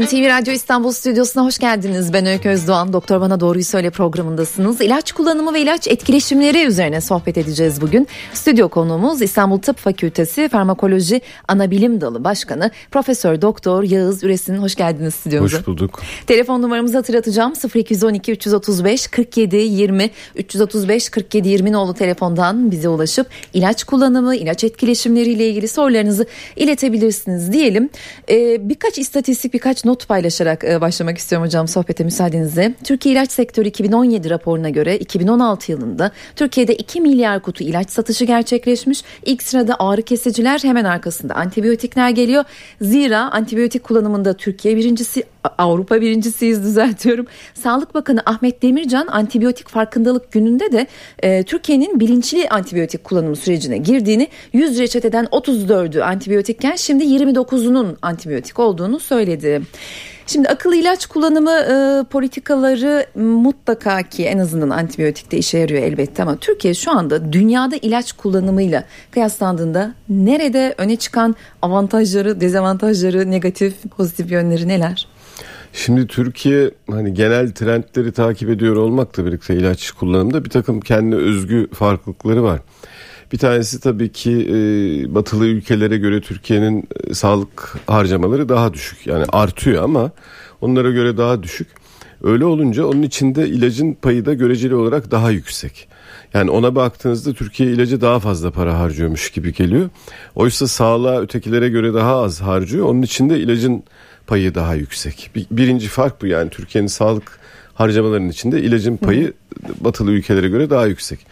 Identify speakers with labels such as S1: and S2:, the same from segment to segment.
S1: NTV Radyo İstanbul Stüdyosu'na hoş geldiniz. Ben Öykü Özdoğan. Doktor Bana Doğruyu Söyle programındasınız. İlaç kullanımı ve ilaç etkileşimleri üzerine sohbet edeceğiz bugün. Stüdyo konuğumuz İstanbul Tıp Fakültesi Farmakoloji Anabilim Dalı Başkanı Profesör Doktor Yağız Üresin. Hoş geldiniz stüdyomuza.
S2: Hoş bulduk.
S1: Telefon numaramızı hatırlatacağım. 0212 335 47 20 335 47 20 nolu telefondan bize ulaşıp ilaç kullanımı, ilaç etkileşimleriyle ilgili sorularınızı iletebilirsiniz diyelim. Ee, birkaç istatistik, birkaç not paylaşarak e, başlamak istiyorum hocam sohbete müsaadenizle. Türkiye İlaç Sektörü 2017 raporuna göre 2016 yılında Türkiye'de 2 milyar kutu ilaç satışı gerçekleşmiş. İlk sırada ağrı kesiciler hemen arkasında antibiyotikler geliyor. Zira antibiyotik kullanımında Türkiye birincisi Avrupa birincisiyiz düzeltiyorum. Sağlık Bakanı Ahmet Demircan antibiyotik farkındalık gününde de e, Türkiye'nin bilinçli antibiyotik kullanımı sürecine girdiğini 100 reçeteden 34'ü antibiyotikken şimdi 29'unun antibiyotik olduğunu söyledi. Şimdi akıllı ilaç kullanımı e, politikaları mutlaka ki en azından antibiyotikte işe yarıyor elbette ama Türkiye şu anda dünyada ilaç kullanımıyla kıyaslandığında nerede öne çıkan avantajları, dezavantajları, negatif, pozitif yönleri neler?
S2: Şimdi Türkiye hani genel trendleri takip ediyor olmakla birlikte ilaç kullanımında bir takım kendi özgü farklılıkları var. Bir tanesi tabii ki e, batılı ülkelere göre Türkiye'nin e, sağlık harcamaları daha düşük. Yani artıyor ama onlara göre daha düşük. Öyle olunca onun içinde ilacın payı da göreceli olarak daha yüksek. Yani ona baktığınızda Türkiye ilacı daha fazla para harcıyormuş gibi geliyor. Oysa sağlığa ötekilere göre daha az harcıyor. Onun içinde ilacın payı daha yüksek. Bir, birinci fark bu yani Türkiye'nin sağlık harcamalarının içinde ilacın payı batılı ülkelere göre daha yüksek.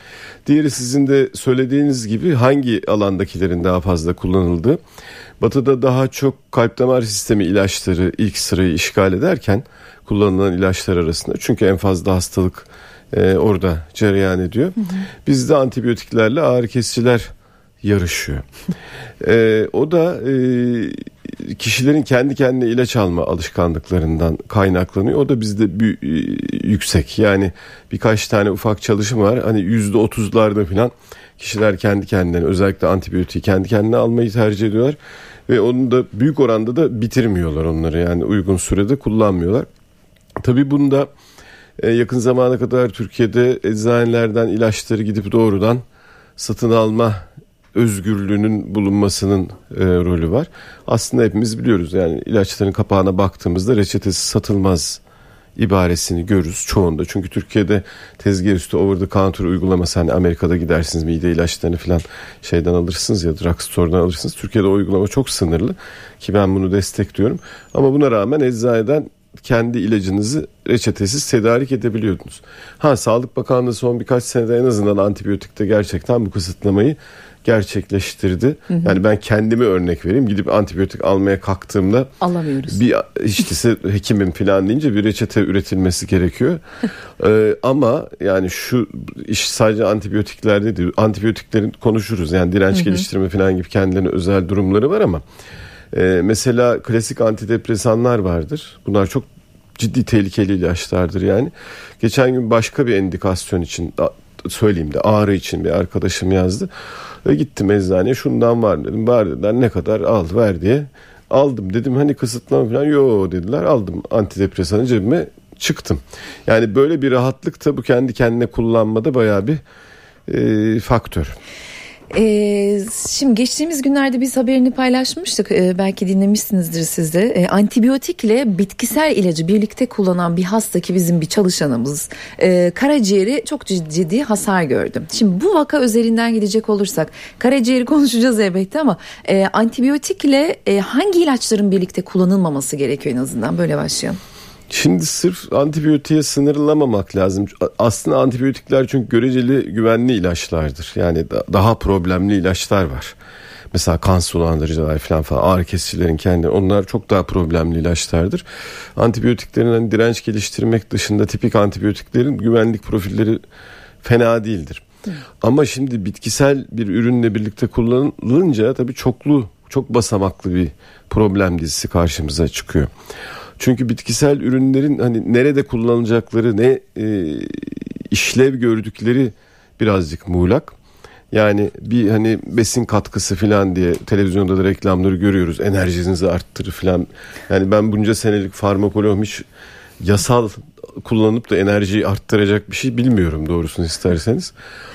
S2: Diğeri sizin de söylediğiniz gibi hangi alandakilerin daha fazla kullanıldığı. Batıda daha çok kalp damar sistemi ilaçları ilk sırayı işgal ederken kullanılan ilaçlar arasında. Çünkü en fazla hastalık e, orada cereyan ediyor. Hı hı. Bizde antibiyotiklerle ağrı kesiciler yarışıyor. e, o da e, kişilerin kendi kendine ilaç alma alışkanlıklarından kaynaklanıyor. O da bizde bir, e, yüksek. Yani birkaç tane ufak çalışma var. Hani yüzde otuzlarda falan kişiler kendi kendilerine özellikle antibiyotiği kendi kendine almayı tercih ediyorlar. Ve onu da büyük oranda da bitirmiyorlar onları. Yani uygun sürede kullanmıyorlar. Tabii bunda e, yakın zamana kadar Türkiye'de eczanelerden ilaçları gidip doğrudan satın alma özgürlüğünün bulunmasının e, rolü var. Aslında hepimiz biliyoruz yani ilaçların kapağına baktığımızda reçetesi satılmaz ibaresini görürüz çoğunda. Çünkü Türkiye'de tezgah üstü over the counter uygulaması hani Amerika'da gidersiniz mide ilaçlarını falan şeyden alırsınız ya drugstore'dan alırsınız. Türkiye'de o uygulama çok sınırlı ki ben bunu destekliyorum. Ama buna rağmen eczaneden kendi ilacınızı reçetesiz tedarik edebiliyordunuz. Ha Sağlık Bakanlığı son birkaç senede en azından antibiyotikte gerçekten bu kısıtlamayı gerçekleştirdi. Hı hı. Yani ben kendimi örnek vereyim. Gidip antibiyotik almaya kalktığımda
S1: alamıyoruz.
S2: Bir işte hekimim falan deyince bir reçete üretilmesi gerekiyor. ee, ama yani şu iş sadece antibiyotiklerde değil. Antibiyotiklerin konuşuruz. Yani direnç hı hı. geliştirme falan gibi kendilerine özel durumları var ama e, mesela klasik antidepresanlar vardır. Bunlar çok ciddi tehlikeli ilaçlardır yani. Geçen gün başka bir endikasyon için söyleyeyim de ağrı için bir arkadaşım yazdı. Ve gittim eczaneye şundan var dedim. Var dediler ne kadar al ver diye. Aldım dedim hani kısıtlama falan yo dediler aldım antidepresanı cebime çıktım. Yani böyle bir rahatlık bu kendi kendine kullanmada baya bir e, faktör.
S1: Ee, şimdi geçtiğimiz günlerde biz haberini paylaşmıştık. Ee, belki dinlemişsinizdir siz de. Ee, antibiyotikle bitkisel ilacı birlikte kullanan bir hasta ki bizim bir çalışanımız. Ee, karaciğeri çok ciddi hasar gördü. Şimdi bu vaka üzerinden gidecek olursak karaciğeri konuşacağız elbette ama e, antibiyotikle e, hangi ilaçların birlikte kullanılmaması gerekiyor en azından böyle başlayalım.
S2: Şimdi sırf antibiyotiğe sınırlamamak lazım. Aslında antibiyotikler çünkü göreceli güvenli ilaçlardır. Yani daha problemli ilaçlar var. Mesela kan sulandırıcılar falan falan ağrı kesicilerin kendi onlar çok daha problemli ilaçlardır. Antibiyotiklerin hani direnç geliştirmek dışında tipik antibiyotiklerin güvenlik profilleri fena değildir. Hı. Ama şimdi bitkisel bir ürünle birlikte kullanılınca tabii çoklu çok basamaklı bir problem dizisi karşımıza çıkıyor. Çünkü bitkisel ürünlerin hani nerede kullanılacakları ne e, işlev gördükleri birazcık muğlak. Yani bir hani besin katkısı falan diye televizyonda da reklamları görüyoruz. Enerjinizi arttırır falan. Yani ben bunca senelik farmakolog hiç yasal kullanıp da enerjiyi arttıracak bir şey bilmiyorum doğrusunu isterseniz.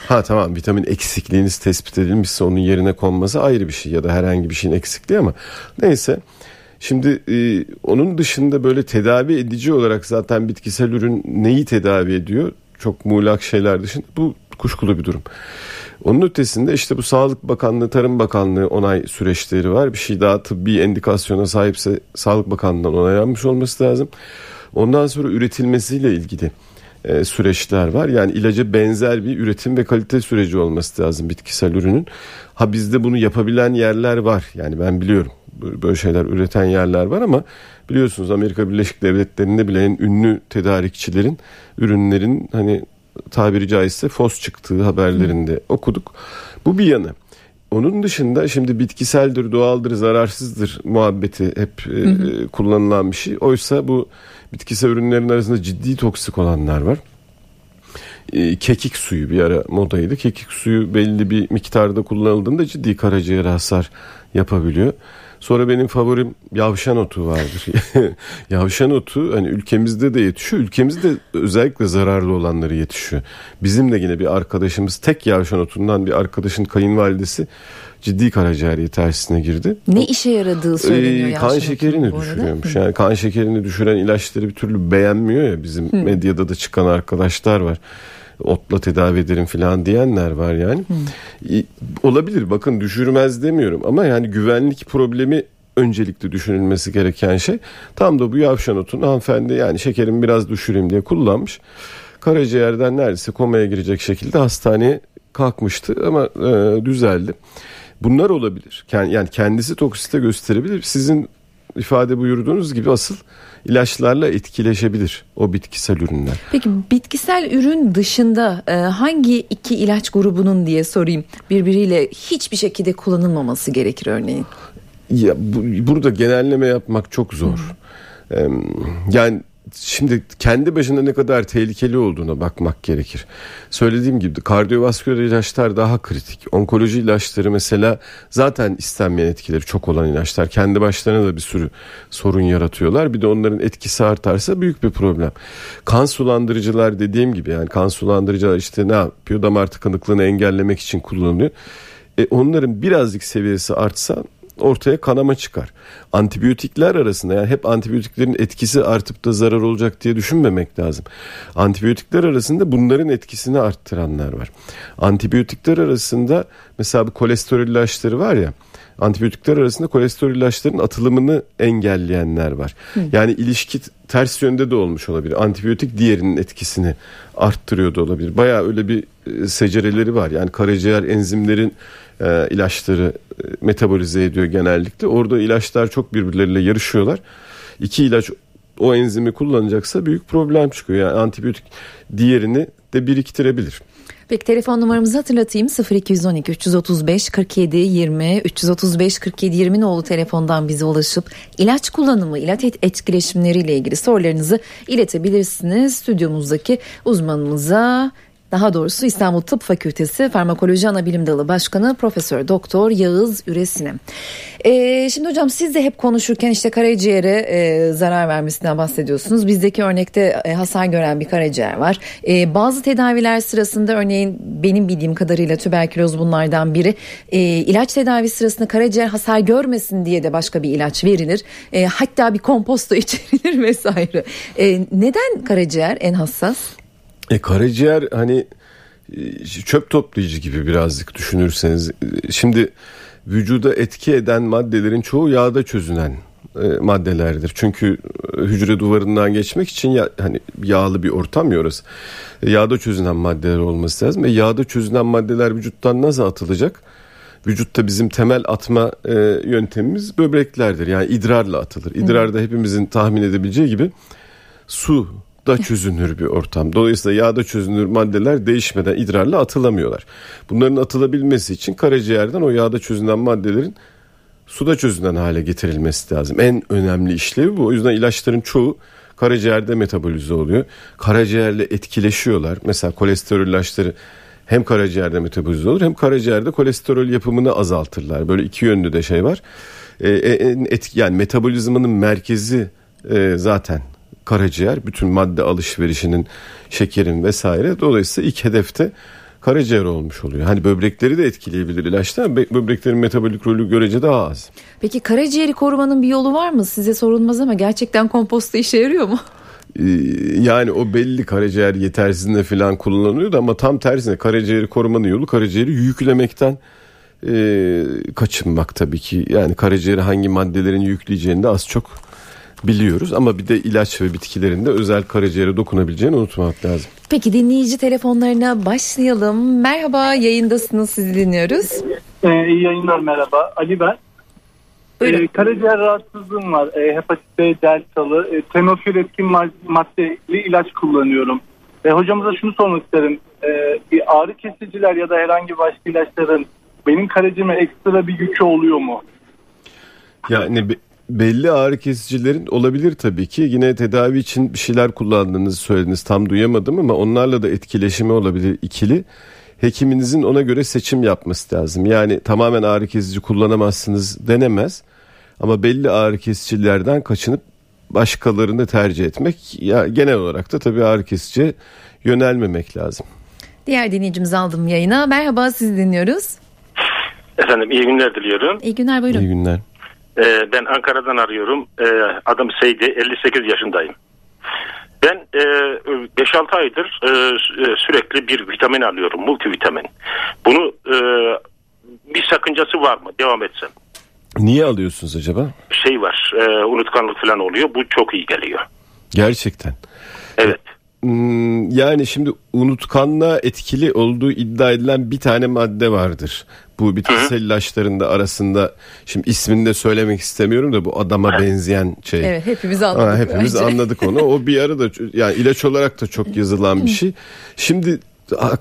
S2: Ha tamam vitamin eksikliğiniz tespit edilmişse onun yerine konması ayrı bir şey ya da herhangi bir şeyin eksikliği ama neyse. Şimdi e, onun dışında böyle tedavi edici olarak zaten bitkisel ürün neyi tedavi ediyor? Çok muğlak şeyler dışında bu kuşkulu bir durum. Onun ötesinde işte bu Sağlık Bakanlığı, Tarım Bakanlığı onay süreçleri var. Bir şey daha tıbbi endikasyona sahipse Sağlık Bakanlığı'ndan onaylanmış olması lazım. Ondan sonra üretilmesiyle ilgili e, süreçler var. Yani ilaca benzer bir üretim ve kalite süreci olması lazım bitkisel ürünün. Ha bizde bunu yapabilen yerler var. Yani ben biliyorum böyle şeyler üreten yerler var ama biliyorsunuz Amerika Birleşik Devletleri'nde bile en ünlü tedarikçilerin ürünlerin hani tabiri caizse fos çıktığı haberlerinde Hı. okuduk. Bu bir yanı. Onun dışında şimdi bitkiseldir, doğaldır, zararsızdır muhabbeti hep e, kullanılan bir şey. Oysa bu bitkisel ürünlerin arasında ciddi toksik olanlar var. E, kekik suyu bir ara modaydı. Kekik suyu belli bir miktarda kullanıldığında ciddi karaciğer hasar yapabiliyor. Sonra benim favorim yavşan otu vardır. yavşan otu hani ülkemizde de yetişiyor. Ülkemizde özellikle zararlı olanları yetişiyor. Bizim de yine bir arkadaşımız tek yavşan otundan bir arkadaşın kayınvalidesi ciddi karaciğer yetersizliğine girdi.
S1: Ne işe yaradığı söyleniyor. Ee,
S2: kan şekerini düşürüyormuş. Yani kan şekerini düşüren ilaçları bir türlü beğenmiyor ya bizim Hı. medyada da çıkan arkadaşlar var otla tedavi ederim falan diyenler var yani. Hmm. Olabilir bakın düşürmez demiyorum ama yani güvenlik problemi öncelikli düşünülmesi gereken şey. Tam da bu yavşan otun hanımefendi yani şekerimi biraz düşüreyim diye kullanmış. Karaciğerden neredeyse komaya girecek şekilde hastaneye kalkmıştı ama e, düzeldi. Bunlar olabilir. Yani kendisi toksite gösterebilir. Sizin ifade buyurduğunuz gibi asıl ilaçlarla etkileşebilir o bitkisel ürünler.
S1: Peki bitkisel ürün dışında e, hangi iki ilaç grubunun diye sorayım birbiriyle hiçbir şekilde kullanılmaması gerekir örneğin?
S2: Ya bu, burada genelleme yapmak çok zor. Hmm. Yani şimdi kendi başına ne kadar tehlikeli olduğuna bakmak gerekir. Söylediğim gibi kardiyovasküler ilaçlar daha kritik. Onkoloji ilaçları mesela zaten istenmeyen etkileri çok olan ilaçlar. Kendi başlarına da bir sürü sorun yaratıyorlar. Bir de onların etkisi artarsa büyük bir problem. Kan sulandırıcılar dediğim gibi yani kan sulandırıcılar işte ne yapıyor? Damar tıkanıklığını engellemek için kullanılıyor. E onların birazcık seviyesi artsa ortaya kanama çıkar. Antibiyotikler arasında yani hep antibiyotiklerin etkisi artıp da zarar olacak diye düşünmemek lazım. Antibiyotikler arasında bunların etkisini arttıranlar var. Antibiyotikler arasında mesela bu kolesterol ilaçları var ya antibiyotikler arasında kolesterol ilaçlarının atılımını engelleyenler var. Hı. Yani ilişki ters yönde de olmuş olabilir. Antibiyotik diğerinin etkisini arttırıyor da olabilir. Baya öyle bir e, secereleri var. Yani karaciğer enzimlerin e, ilaçları e, metabolize ediyor genellikle. Orada ilaçlar çok birbirleriyle yarışıyorlar. İki ilaç o enzimi kullanacaksa büyük problem çıkıyor. Yani antibiyotik diğerini de biriktirebilir.
S1: Peki telefon numaramızı hatırlatayım 0212 335 47 20 335 47 20 nolu telefondan bize ulaşıp ilaç kullanımı, ilaç etkileşimleriyle ilgili sorularınızı iletebilirsiniz. Stüdyomuzdaki uzmanımıza daha doğrusu İstanbul Tıp Fakültesi Farmakoloji Anabilim Dalı Başkanı Profesör Doktor Yağız Üresine. Ee, şimdi hocam siz de hep konuşurken işte karaciğere e, zarar vermesinden bahsediyorsunuz. Bizdeki örnekte e, hasar gören bir karaciğer var. E, bazı tedaviler sırasında örneğin benim bildiğim kadarıyla tüberküloz bunlardan biri. E, ilaç tedavi sırasında karaciğer hasar görmesin diye de başka bir ilaç verilir. E, hatta bir komposto içerilir vesaire. E, neden karaciğer en hassas?
S2: E karaciğer hani e, çöp toplayıcı gibi birazcık düşünürseniz. E, şimdi vücuda etki eden maddelerin çoğu yağda çözünen e, maddelerdir. Çünkü hücre duvarından geçmek için ya, hani yağlı bir ortam ya orası. Yağda çözünen maddeler olması lazım. E, yağda çözünen maddeler vücuttan nasıl atılacak? Vücutta bizim temel atma e, yöntemimiz böbreklerdir. Yani idrarla atılır. İdrarda hepimizin tahmin edebileceği gibi su da çözünür bir ortam. Dolayısıyla yağda çözünür maddeler değişmeden idrarla atılamıyorlar. Bunların atılabilmesi için karaciğerden o yağda çözünen maddelerin suda çözünen hale getirilmesi lazım. En önemli işlevi bu. O yüzden ilaçların çoğu karaciğerde metabolize oluyor. Karaciğerle etkileşiyorlar. Mesela kolesterol ilaçları Hem karaciğerde metabolize olur hem karaciğerde kolesterol yapımını azaltırlar. Böyle iki yönlü de şey var. E, en etki, yani metabolizmanın merkezi e, zaten karaciğer. Bütün madde alışverişinin, şekerin vesaire. Dolayısıyla ilk hedefte karaciğer olmuş oluyor. Hani böbrekleri de etkileyebilir ilaçlar. Böbreklerin metabolik rolü görece daha az.
S1: Peki karaciğeri korumanın bir yolu var mı? Size sorulmaz ama gerçekten komposta işe yarıyor mu?
S2: Ee, yani o belli karaciğer yetersizliğinde falan kullanılıyordu ama tam tersine karaciğeri korumanın yolu karaciğeri yüklemekten e, kaçınmak tabii ki. Yani karaciğeri hangi maddelerin yükleyeceğini de az çok biliyoruz ama bir de ilaç ve bitkilerin de özel karaciğere dokunabileceğini unutmamak lazım.
S1: Peki dinleyici telefonlarına başlayalım. Merhaba yayındasınız sizi dinliyoruz.
S3: Ee, iyi yayınlar merhaba. Ali ben.
S1: Buyurun.
S3: Ee, karaciğer rahatsızlığım var. Ee, hepatit B deltalı. Ee, tenofil etkin maddeli ilaç kullanıyorum. Ee, hocamıza şunu sormak isterim. Ee, bir ağrı kesiciler ya da herhangi başka ilaçların benim karaciğerime ekstra bir yükü oluyor mu?
S2: Yani belli ağrı kesicilerin olabilir tabii ki. Yine tedavi için bir şeyler kullandığınızı söylediniz. Tam duyamadım ama onlarla da etkileşimi olabilir ikili. Hekiminizin ona göre seçim yapması lazım. Yani tamamen ağrı kesici kullanamazsınız denemez. Ama belli ağrı kesicilerden kaçınıp başkalarını tercih etmek ya genel olarak da tabii ağrı kesici yönelmemek lazım.
S1: Diğer dinleyicimizi aldım yayına. Merhaba sizi dinliyoruz.
S4: Efendim iyi günler diliyorum.
S1: İyi günler buyurun.
S2: İyi günler.
S4: Ee, ben Ankara'dan arıyorum. Ee, adım Seydi, 58 yaşındayım. Ben e, 5-6 aydır e, sürekli bir vitamin alıyorum, multivitamin. Bunu e, bir sakıncası var mı? Devam etsem.
S2: Niye alıyorsunuz acaba?
S4: Şey var, e, unutkanlık falan oluyor. Bu çok iyi geliyor.
S2: Gerçekten.
S4: Evet.
S2: Hmm, yani şimdi unutkanlığa etkili olduğu iddia edilen bir tane madde vardır. Bu bitkisel ilaçlarında arasında şimdi ismini de söylemek istemiyorum da bu adama benzeyen şey.
S1: Evet hepimiz anladık.
S2: Ha, hepimiz
S1: bence.
S2: anladık onu. O bir arada yani ilaç olarak da çok yazılan bir şey. Şimdi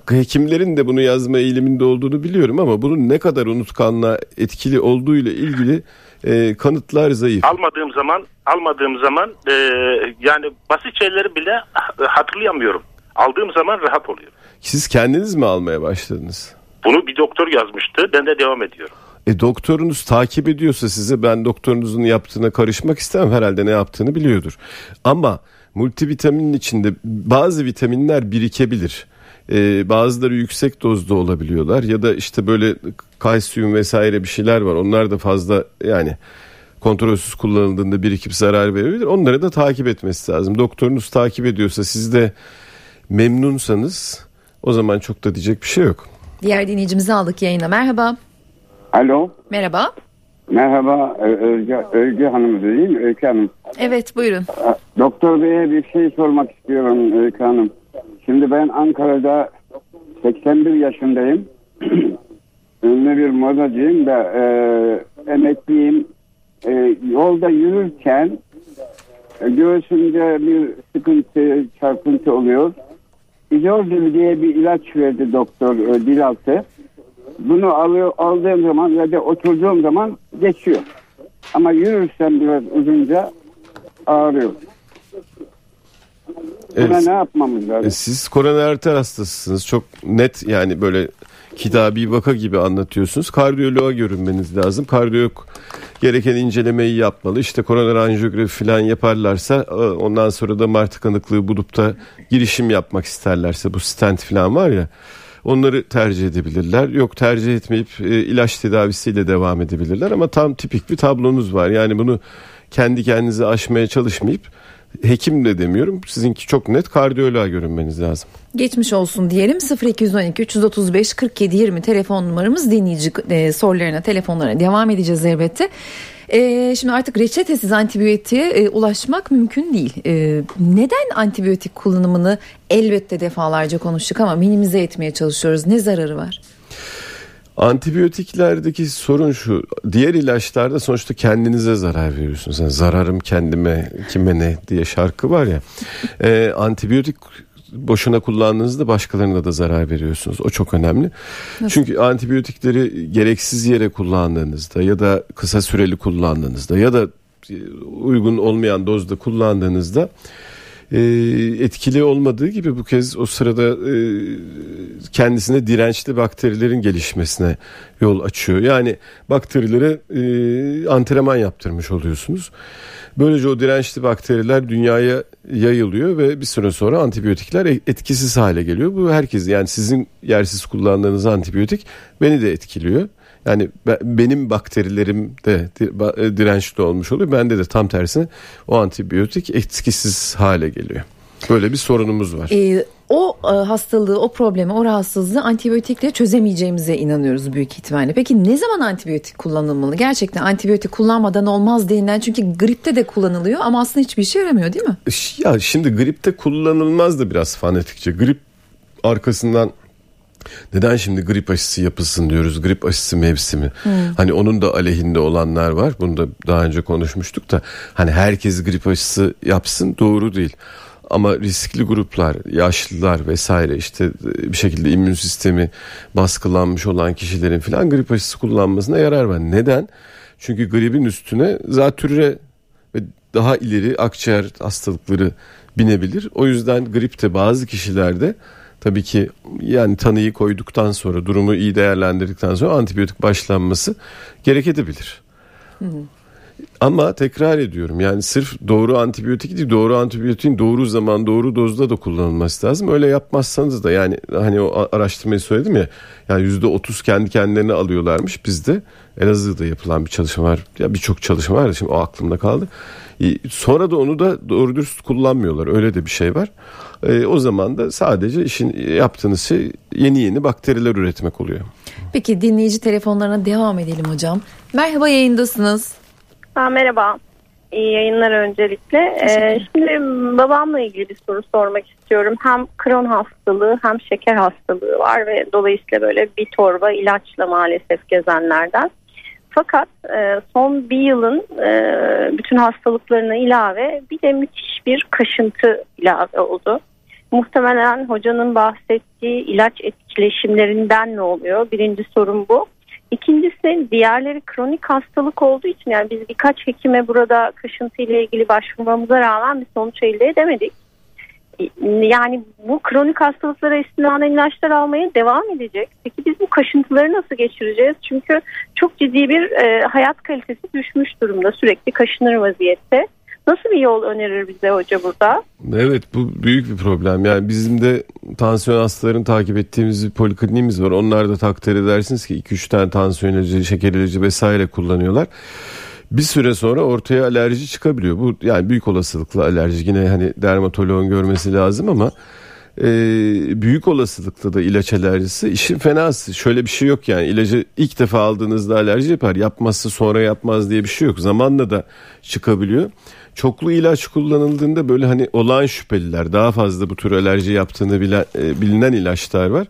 S2: hekimlerin de bunu yazma eğiliminde olduğunu biliyorum ama bunun ne kadar unutkanlığa etkili olduğu ile ilgili e, kanıtlar zayıf.
S4: Almadığım zaman almadığım zaman e, yani basit şeyleri bile hatırlayamıyorum. Aldığım zaman rahat oluyor.
S2: Siz kendiniz mi almaya başladınız?
S4: Bunu bir doktor yazmıştı. Ben de devam ediyorum.
S2: E doktorunuz takip ediyorsa size ben doktorunuzun yaptığına karışmak istemem. Herhalde ne yaptığını biliyordur. Ama multivitaminin içinde bazı vitaminler birikebilir. Ee, bazıları yüksek dozda olabiliyorlar ya da işte böyle kalsiyum vesaire bir şeyler var. Onlar da fazla yani kontrolsüz kullanıldığında birikip zarar verebilir. Onları da takip etmesi lazım. Doktorunuz takip ediyorsa siz de memnunsanız o zaman çok da diyecek bir şey yok.
S1: Diğer dinleyicimizi aldık yayına. Merhaba.
S5: Alo.
S1: Merhaba.
S5: Merhaba Özge, Özge Hanım değil mi? Öykü Hanım.
S1: Evet buyurun.
S5: Doktor Bey'e bir şey sormak istiyorum Öykü Hanım. Şimdi ben Ankara'da 81 yaşındayım. Ünlü bir modacıyım da e, emekliyim. E, yolda yürürken e, göğsümde bir sıkıntı, çarpıntı oluyor. İzordil diye bir ilaç verdi doktor e, dilaltı. Bunu alıyor, aldığım zaman ya da oturduğum zaman geçiyor. Ama yürürsem biraz uzunca ağrıyor. Buna
S2: Evet.
S5: ne yapmamız lazım?
S2: E, Siz koroner arter hastasısınız. Çok net yani böyle kitabi vaka gibi anlatıyorsunuz. Kardiyoloğa görünmeniz lazım. Kardiyolog gereken incelemeyi yapmalı. İşte koroner anjiyografi falan yaparlarsa e, ondan sonra da damar tıkanıklığı bulup da girişim yapmak isterlerse bu stent falan var ya onları tercih edebilirler. Yok tercih etmeyip e, ilaç tedavisiyle devam edebilirler ama tam tipik bir tablonuz var. Yani bunu kendi kendinize aşmaya çalışmayıp hekim de demiyorum. Sizinki çok net kardiyoloğa görünmeniz lazım.
S1: Geçmiş olsun diyelim 0212 335 47 20 telefon numaramız dinleyici e, sorularına telefonlarına devam edeceğiz elbette. E, şimdi artık reçetesiz antibiyotiğe e, ulaşmak mümkün değil. E, neden antibiyotik kullanımını elbette defalarca konuştuk ama minimize etmeye çalışıyoruz. Ne zararı var?
S2: Antibiyotiklerdeki sorun şu. Diğer ilaçlarda sonuçta kendinize zarar veriyorsunuz. Yani zararım kendime kime ne diye şarkı var ya. Ee, antibiyotik boşuna kullandığınızda başkalarına da zarar veriyorsunuz. O çok önemli. Çünkü antibiyotikleri gereksiz yere kullandığınızda ya da kısa süreli kullandığınızda ya da uygun olmayan dozda kullandığınızda e, etkili olmadığı gibi bu kez o sırada e, kendisine dirençli bakterilerin gelişmesine yol açıyor. Yani bakterilere e, antrenman yaptırmış oluyorsunuz. Böylece o dirençli bakteriler dünyaya yayılıyor ve bir süre sonra antibiyotikler e, etkisiz hale geliyor. Bu herkes yani sizin yersiz kullandığınız antibiyotik beni de etkiliyor. Yani benim bakterilerim de e, dirençli olmuş oluyor. Bende de tam tersine o antibiyotik etkisiz hale geliyor. Böyle bir sorunumuz var.
S1: Ee, o e, hastalığı, o problemi, o rahatsızlığı antibiyotikle çözemeyeceğimize inanıyoruz büyük ihtimalle. Peki ne zaman antibiyotik kullanılmalı? Gerçekten antibiyotik kullanmadan olmaz denilen çünkü gripte de kullanılıyor ama aslında hiçbir işe yaramıyor değil mi?
S2: Ya şimdi gripte kullanılmaz da biraz fanatikçe. Grip arkasından neden şimdi grip aşısı yapılsın diyoruz? Grip aşısı mevsimi. Hmm. Hani onun da aleyhinde olanlar var. Bunu da daha önce konuşmuştuk da hani herkes grip aşısı yapsın doğru değil. Ama riskli gruplar, yaşlılar vesaire işte bir şekilde immün sistemi baskılanmış olan kişilerin filan grip aşısı kullanmasına yarar var. Neden? Çünkü gripin üstüne zatürre ve daha ileri akciğer hastalıkları binebilir. O yüzden gripte bazı kişilerde tabii ki yani tanıyı koyduktan sonra durumu iyi değerlendirdikten sonra antibiyotik başlanması gerekebilir. Hı hı. Ama tekrar ediyorum yani sırf doğru antibiyotik değil doğru antibiyotiğin doğru zaman doğru dozda da kullanılması lazım. Öyle yapmazsanız da yani hani o araştırmayı söyledim ya yani yüzde otuz kendi kendilerine alıyorlarmış bizde Elazığ'da yapılan bir çalışma var. Ya birçok çalışma var şimdi o aklımda kaldı. Sonra da onu da doğru dürüst kullanmıyorlar. Öyle de bir şey var. E, o zaman da sadece işin yaptığınız şey yeni yeni bakteriler üretmek oluyor.
S1: Peki dinleyici telefonlarına devam edelim hocam. Merhaba yayındasınız.
S6: Ha, merhaba. İyi yayınlar öncelikle. Ee, şimdi babamla ilgili bir soru sormak istiyorum. Hem kron hastalığı hem şeker hastalığı var ve dolayısıyla böyle bir torba ilaçla maalesef gezenlerden. Fakat e, son bir yılın e, bütün hastalıklarına ilave bir de müthiş bir kaşıntı ilave oldu. Muhtemelen hocanın bahsettiği ilaç etkileşimlerinden ne oluyor? Birinci sorun bu. İkincisi diğerleri kronik hastalık olduğu için yani biz birkaç hekime burada kaşıntı ile ilgili başvurmamıza rağmen bir sonuç elde edemedik. Yani bu kronik hastalıklara istinaden ilaçlar almaya devam edecek. Peki biz bu kaşıntıları nasıl geçireceğiz? Çünkü çok ciddi bir e, hayat kalitesi düşmüş durumda. Sürekli kaşınır vaziyette. Nasıl bir yol önerir bize hoca burada?
S2: Evet bu büyük bir problem. Yani bizim de tansiyon hastalarını takip ettiğimiz bir polikliniğimiz var. Onlar da takdir edersiniz ki 2-3 tane tansiyon ilacı, şeker ilacı vesaire kullanıyorlar. Bir süre sonra ortaya alerji çıkabiliyor. Bu yani büyük olasılıkla alerji. Yine hani dermatoloğun görmesi lazım ama e, büyük olasılıkla da ilaç alerjisi işin fenası. Şöyle bir şey yok yani ilacı ilk defa aldığınızda alerji yapar. Yapmazsa sonra yapmaz diye bir şey yok. Zamanla da çıkabiliyor çoklu ilaç kullanıldığında böyle hani olağan şüpheliler daha fazla bu tür alerji yaptığını bilen, e, bilinen ilaçlar var.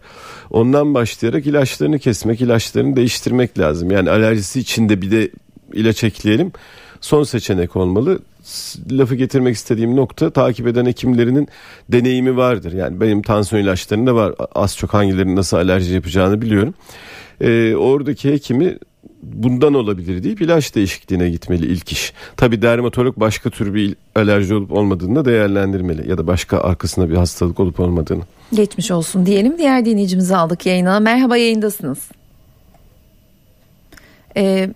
S2: Ondan başlayarak ilaçlarını kesmek, ilaçlarını değiştirmek lazım. Yani alerjisi içinde bir de ilaç ekleyelim. Son seçenek olmalı. Lafı getirmek istediğim nokta takip eden hekimlerinin deneyimi vardır. Yani benim tansiyon ilaçlarında var. Az çok hangilerinin nasıl alerji yapacağını biliyorum. Ee, oradaki hekimi bundan olabilir deyip ilaç değişikliğine gitmeli ilk iş. Tabi dermatolog başka tür bir alerji olup olmadığını da değerlendirmeli ya da başka arkasında bir hastalık olup olmadığını.
S1: Geçmiş olsun diyelim. Diğer dinleyicimizi aldık yayına. Merhaba yayındasınız. Ee,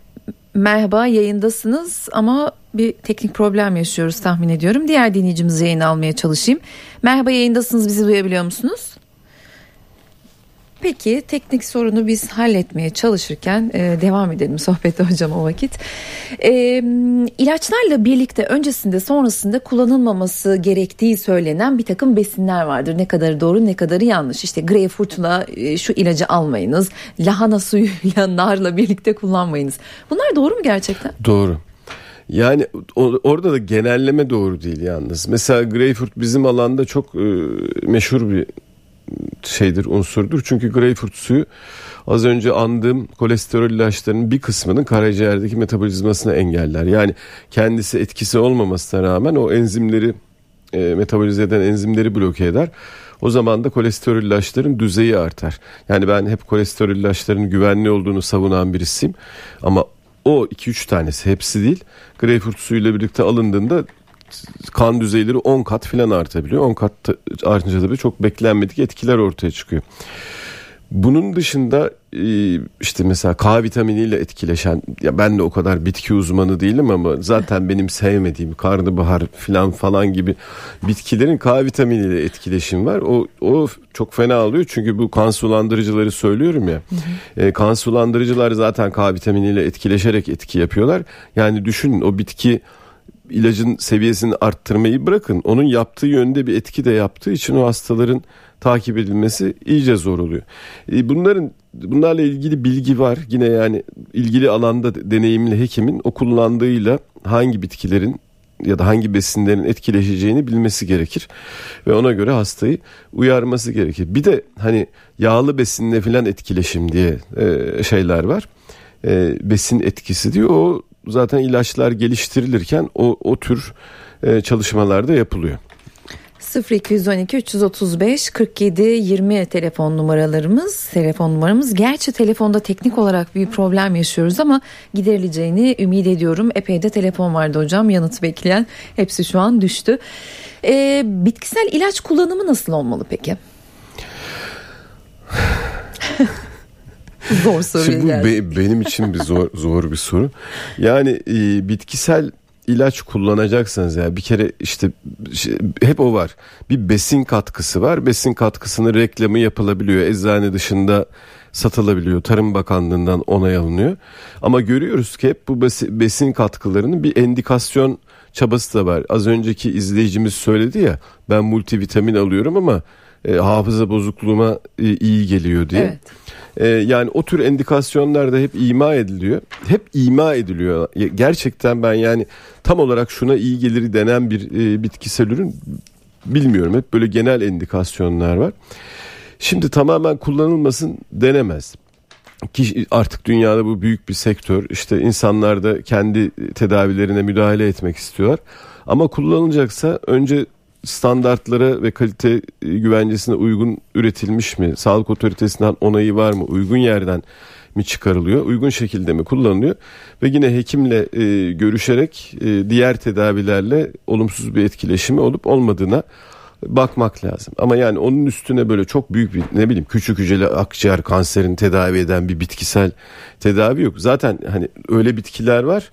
S1: merhaba yayındasınız ama bir teknik problem yaşıyoruz tahmin ediyorum. Diğer dinleyicimizi yayın almaya çalışayım. Merhaba yayındasınız bizi duyabiliyor musunuz? Peki teknik sorunu biz halletmeye çalışırken e, devam edelim sohbete hocam o vakit. E, ilaçlarla birlikte öncesinde sonrasında kullanılmaması gerektiği söylenen bir takım besinler vardır. Ne kadarı doğru ne kadarı yanlış. İşte greyfurtla e, şu ilacı almayınız. Lahana suyuyla narla birlikte kullanmayınız. Bunlar doğru mu gerçekten?
S2: Doğru. Yani orada da genelleme doğru değil yalnız. Mesela greyfurt bizim alanda çok e, meşhur bir şeydir unsurdur. Çünkü greyfurt suyu az önce andığım kolesterol ilaçlarının bir kısmının karaciğerdeki metabolizmasını engeller. Yani kendisi etkisi olmamasına rağmen o enzimleri e, metabolize eden enzimleri bloke eder. O zaman da kolesterol ilaçların düzeyi artar. Yani ben hep kolesterol ilaçlarının güvenli olduğunu savunan birisiyim. Ama o 2-3 tanesi hepsi değil. Greyfurt suyuyla birlikte alındığında kan düzeyleri 10 kat filan artabiliyor. 10 kat artınca tabii çok beklenmedik etkiler ortaya çıkıyor. Bunun dışında e, işte mesela K vitaminiyle etkileşen ya ben de o kadar bitki uzmanı değilim ama zaten benim sevmediğim karnabahar falan falan gibi bitkilerin K vitaminiyle etkileşim var. O o çok fena oluyor çünkü bu kan sulandırıcıları söylüyorum ya. E, kan sulandırıcılar zaten K vitaminiyle etkileşerek etki yapıyorlar. Yani düşünün o bitki ilacın seviyesini arttırmayı bırakın. Onun yaptığı yönde bir etki de yaptığı için o hastaların takip edilmesi iyice zor oluyor. E, bunların bunlarla ilgili bilgi var. Yine yani ilgili alanda deneyimli hekimin o kullandığıyla hangi bitkilerin ya da hangi besinlerin etkileşeceğini bilmesi gerekir ve ona göre hastayı uyarması gerekir. Bir de hani yağlı besinle filan etkileşim diye e, şeyler var. E, besin etkisi diyor. O zaten ilaçlar geliştirilirken o o tür e, çalışmalarda yapılıyor.
S1: 0212 335 47 20 telefon numaralarımız. Telefon numaramız. Gerçi telefonda teknik olarak bir problem yaşıyoruz ama giderileceğini ümit ediyorum. Epey de telefon vardı hocam. Yanıt bekleyen hepsi şu an düştü. Ee, bitkisel ilaç kullanımı nasıl olmalı peki zor soru
S2: Şimdi bu be, benim için bir zor zor bir soru yani e, bitkisel ilaç kullanacaksanız ya bir kere işte şey, hep o var. Bir besin katkısı var. Besin katkısının reklamı yapılabiliyor. Eczane dışında satılabiliyor. Tarım Bakanlığı'ndan onay alınıyor. Ama görüyoruz ki hep bu besin katkılarının bir endikasyon çabası da var. Az önceki izleyicimiz söyledi ya ben multivitamin alıyorum ama e, hafıza bozukluğuma e, iyi geliyor diye. Evet. E, yani o tür endikasyonlar da hep ima ediliyor. Hep ima ediliyor. Gerçekten ben yani tam olarak şuna iyi gelir denen bir e, bitkisel ürün bilmiyorum. Hep böyle genel endikasyonlar var. Şimdi tamamen kullanılmasın denemez. Ki artık dünyada bu büyük bir sektör. İşte insanlar da kendi tedavilerine müdahale etmek istiyorlar. Ama kullanılacaksa önce standartlara ve kalite e, güvencesine uygun üretilmiş mi? Sağlık otoritesinden onayı var mı? Uygun yerden mi çıkarılıyor? Uygun şekilde mi kullanılıyor? Ve yine hekimle e, görüşerek e, diğer tedavilerle olumsuz bir etkileşimi olup olmadığına bakmak lazım. Ama yani onun üstüne böyle çok büyük bir ne bileyim küçük hücreli akciğer kanserini tedavi eden bir bitkisel tedavi yok. Zaten hani öyle bitkiler var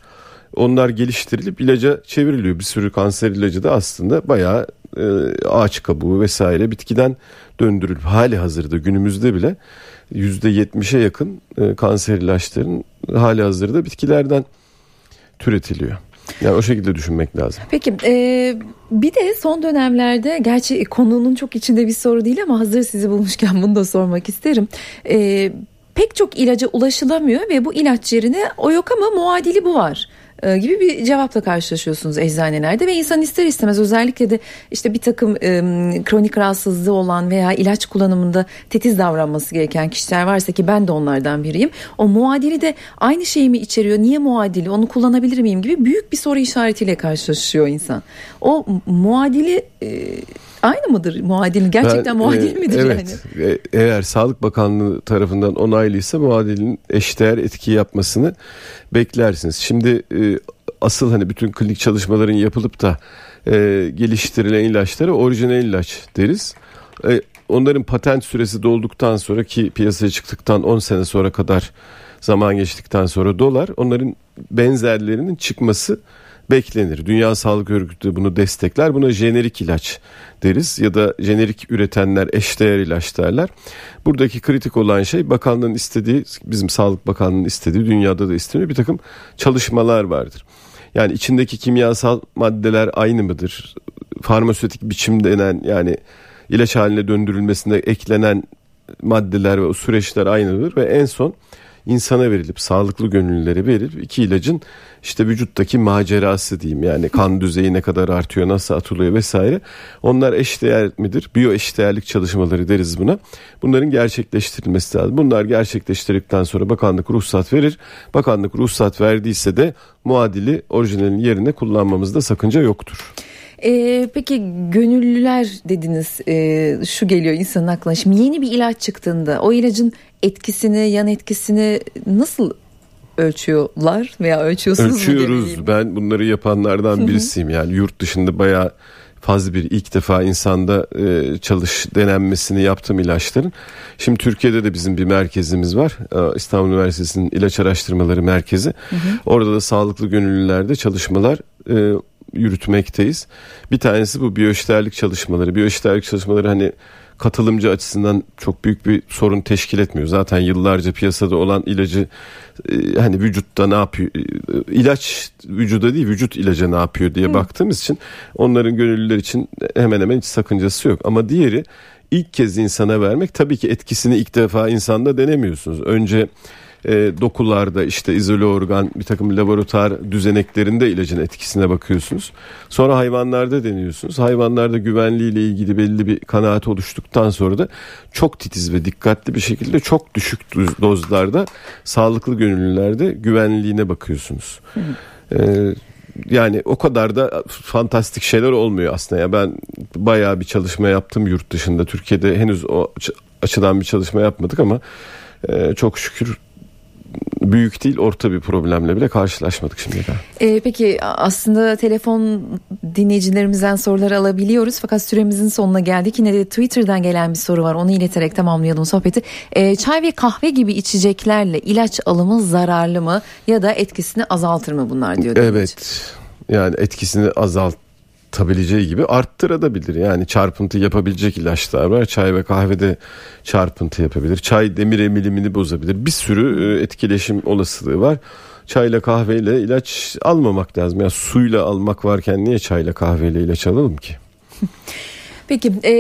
S2: onlar geliştirilip ilaca çevriliyor. Bir sürü kanser ilacı da aslında bayağı e, ağaç kabuğu vesaire bitkiden döndürülüp hali hazırda günümüzde bile %70'e yakın e, kanser ilaçların hali hazırda bitkilerden türetiliyor. Yani o şekilde düşünmek lazım.
S1: Peki e, bir de son dönemlerde gerçi konunun çok içinde bir soru değil ama hazır sizi bulmuşken bunu da sormak isterim. E, pek çok ilaca ulaşılamıyor ve bu ilaç yerine o yok ama muadili bu var. E, gibi bir cevapla karşılaşıyorsunuz eczanelerde ve insan ister istemez özellikle de işte bir takım e, kronik rahatsızlığı olan veya ilaç kullanımında tetiz davranması gereken kişiler varsa ki ben de onlardan biriyim. O muadili de aynı şeyi mi içeriyor? Niye muadili? Onu kullanabilir miyim gibi büyük bir soru işaretiyle karşılaşıyor insan. O muadili e, aynı mıdır muadilin? Gerçekten ben, muadil e, midir
S2: evet,
S1: yani?
S2: E, eğer Sağlık Bakanlığı tarafından onaylıysa muadilin eşdeğer etki yapmasını beklersiniz. Şimdi e, asıl hani bütün klinik çalışmaların yapılıp da e, geliştirilen ilaçlara orijinal ilaç deriz. E, onların patent süresi dolduktan sonra ki piyasaya çıktıktan 10 sene sonra kadar zaman geçtikten sonra dolar onların benzerlerinin çıkması beklenir. Dünya Sağlık Örgütü bunu destekler. Buna jenerik ilaç deriz ya da jenerik üretenler eşdeğer ilaç derler. Buradaki kritik olan şey bakanlığın istediği, bizim Sağlık Bakanlığı'nın istediği, dünyada da isteniyor bir takım çalışmalar vardır. Yani içindeki kimyasal maddeler aynı mıdır? Farmasötik biçim denen yani ilaç haline döndürülmesinde eklenen maddeler ve süreçler aynıdır ve en son insana verilip sağlıklı gönüllülere verilip iki ilacın işte vücuttaki macerası diyeyim. Yani kan düzeyi ne kadar artıyor nasıl atılıyor vesaire. Onlar eşdeğer midir? Biyo eşdeğerlik çalışmaları deriz buna. Bunların gerçekleştirilmesi lazım. Bunlar gerçekleştirdikten sonra bakanlık ruhsat verir. Bakanlık ruhsat verdiyse de muadili orijinalin yerine kullanmamızda sakınca yoktur.
S1: Ee, peki gönüllüler dediniz e, şu geliyor insanın aklına. Şimdi yeni bir ilaç çıktığında o ilacın etkisini yan etkisini nasıl ölçüyorlar veya ölçüyorsunuz mu
S2: Ölçüyoruz.
S1: demeyeyim?
S2: Ben bunları yapanlardan birisiyim. Yani yurt dışında bayağı fazla bir ilk defa insanda e, çalış denenmesini yaptım ilaçların. Şimdi Türkiye'de de bizim bir merkezimiz var. E, İstanbul Üniversitesi'nin ilaç araştırmaları merkezi. Orada da sağlıklı gönüllülerde çalışmalar e, yürütmekteyiz. Bir tanesi bu biyoşiterlik çalışmaları. Biyoşiterlik çalışmaları hani katılımcı açısından çok büyük bir sorun teşkil etmiyor. Zaten yıllarca piyasada olan ilacı e, hani vücutta ne yapıyor e, ilaç vücuda değil vücut ilaca ne yapıyor diye baktığımız için onların gönüllüler için hemen hemen hiç sakıncası yok. Ama diğeri ilk kez insana vermek tabii ki etkisini ilk defa insanda denemiyorsunuz. Önce e, dokularda işte izole organ bir takım laboratuvar düzeneklerinde ilacın etkisine bakıyorsunuz. Sonra hayvanlarda deniyorsunuz. Hayvanlarda güvenliğiyle ilgili belli bir kanaat oluştuktan sonra da çok titiz ve dikkatli bir şekilde çok düşük doz- dozlarda sağlıklı gönüllülerde güvenliğine bakıyorsunuz. E, yani o kadar da fantastik şeyler olmuyor aslında. Ya ben bayağı bir çalışma yaptım yurt dışında. Türkiye'de henüz o aç- açıdan bir çalışma yapmadık ama e, çok şükür büyük değil orta bir problemle bile karşılaşmadık şimdiye kadar.
S1: Ee, peki aslında telefon dinleyicilerimizden soruları alabiliyoruz fakat süremizin sonuna geldik. Yine de Twitter'dan gelen bir soru var onu ileterek tamamlayalım sohbeti. Ee, çay ve kahve gibi içeceklerle ilaç alımı zararlı mı ya da etkisini azaltır mı bunlar diyor.
S2: Evet yani etkisini azaltabileceği gibi arttırabilir. Yani çarpıntı yapabilecek ilaçlar var. Çay ve kahvede çarpıntı yapabilir. Çay demir emilimini bozabilir. Bir sürü e, etkileşim olasılığı var. Çayla kahveyle ilaç almamak lazım. Ya suyla almak varken niye çayla kahveyle ilaç alalım ki?
S1: Peki e,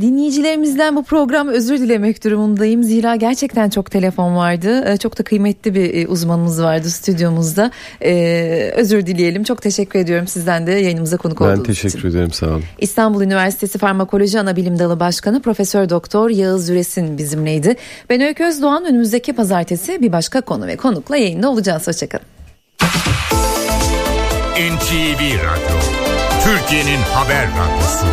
S1: dinleyicilerimizden bu program özür dilemek durumundayım. Zira gerçekten çok telefon vardı. E, çok da kıymetli bir e, uzmanımız vardı stüdyomuzda. E, özür dileyelim. Çok teşekkür ediyorum sizden de yayınımıza konuk
S2: Ben
S1: olduğunuz
S2: teşekkür
S1: için.
S2: ederim sağ olun.
S1: İstanbul Üniversitesi Farmakoloji Anabilim Dalı Başkanı Profesör Doktor Yağız Üresin bizimleydi. Ben Öykü Özdoğan önümüzdeki pazartesi bir başka konu ve konukla yayında olacağız. Hoşçakalın.
S7: NTV Radyo, Türkiye'nin haber radyosu.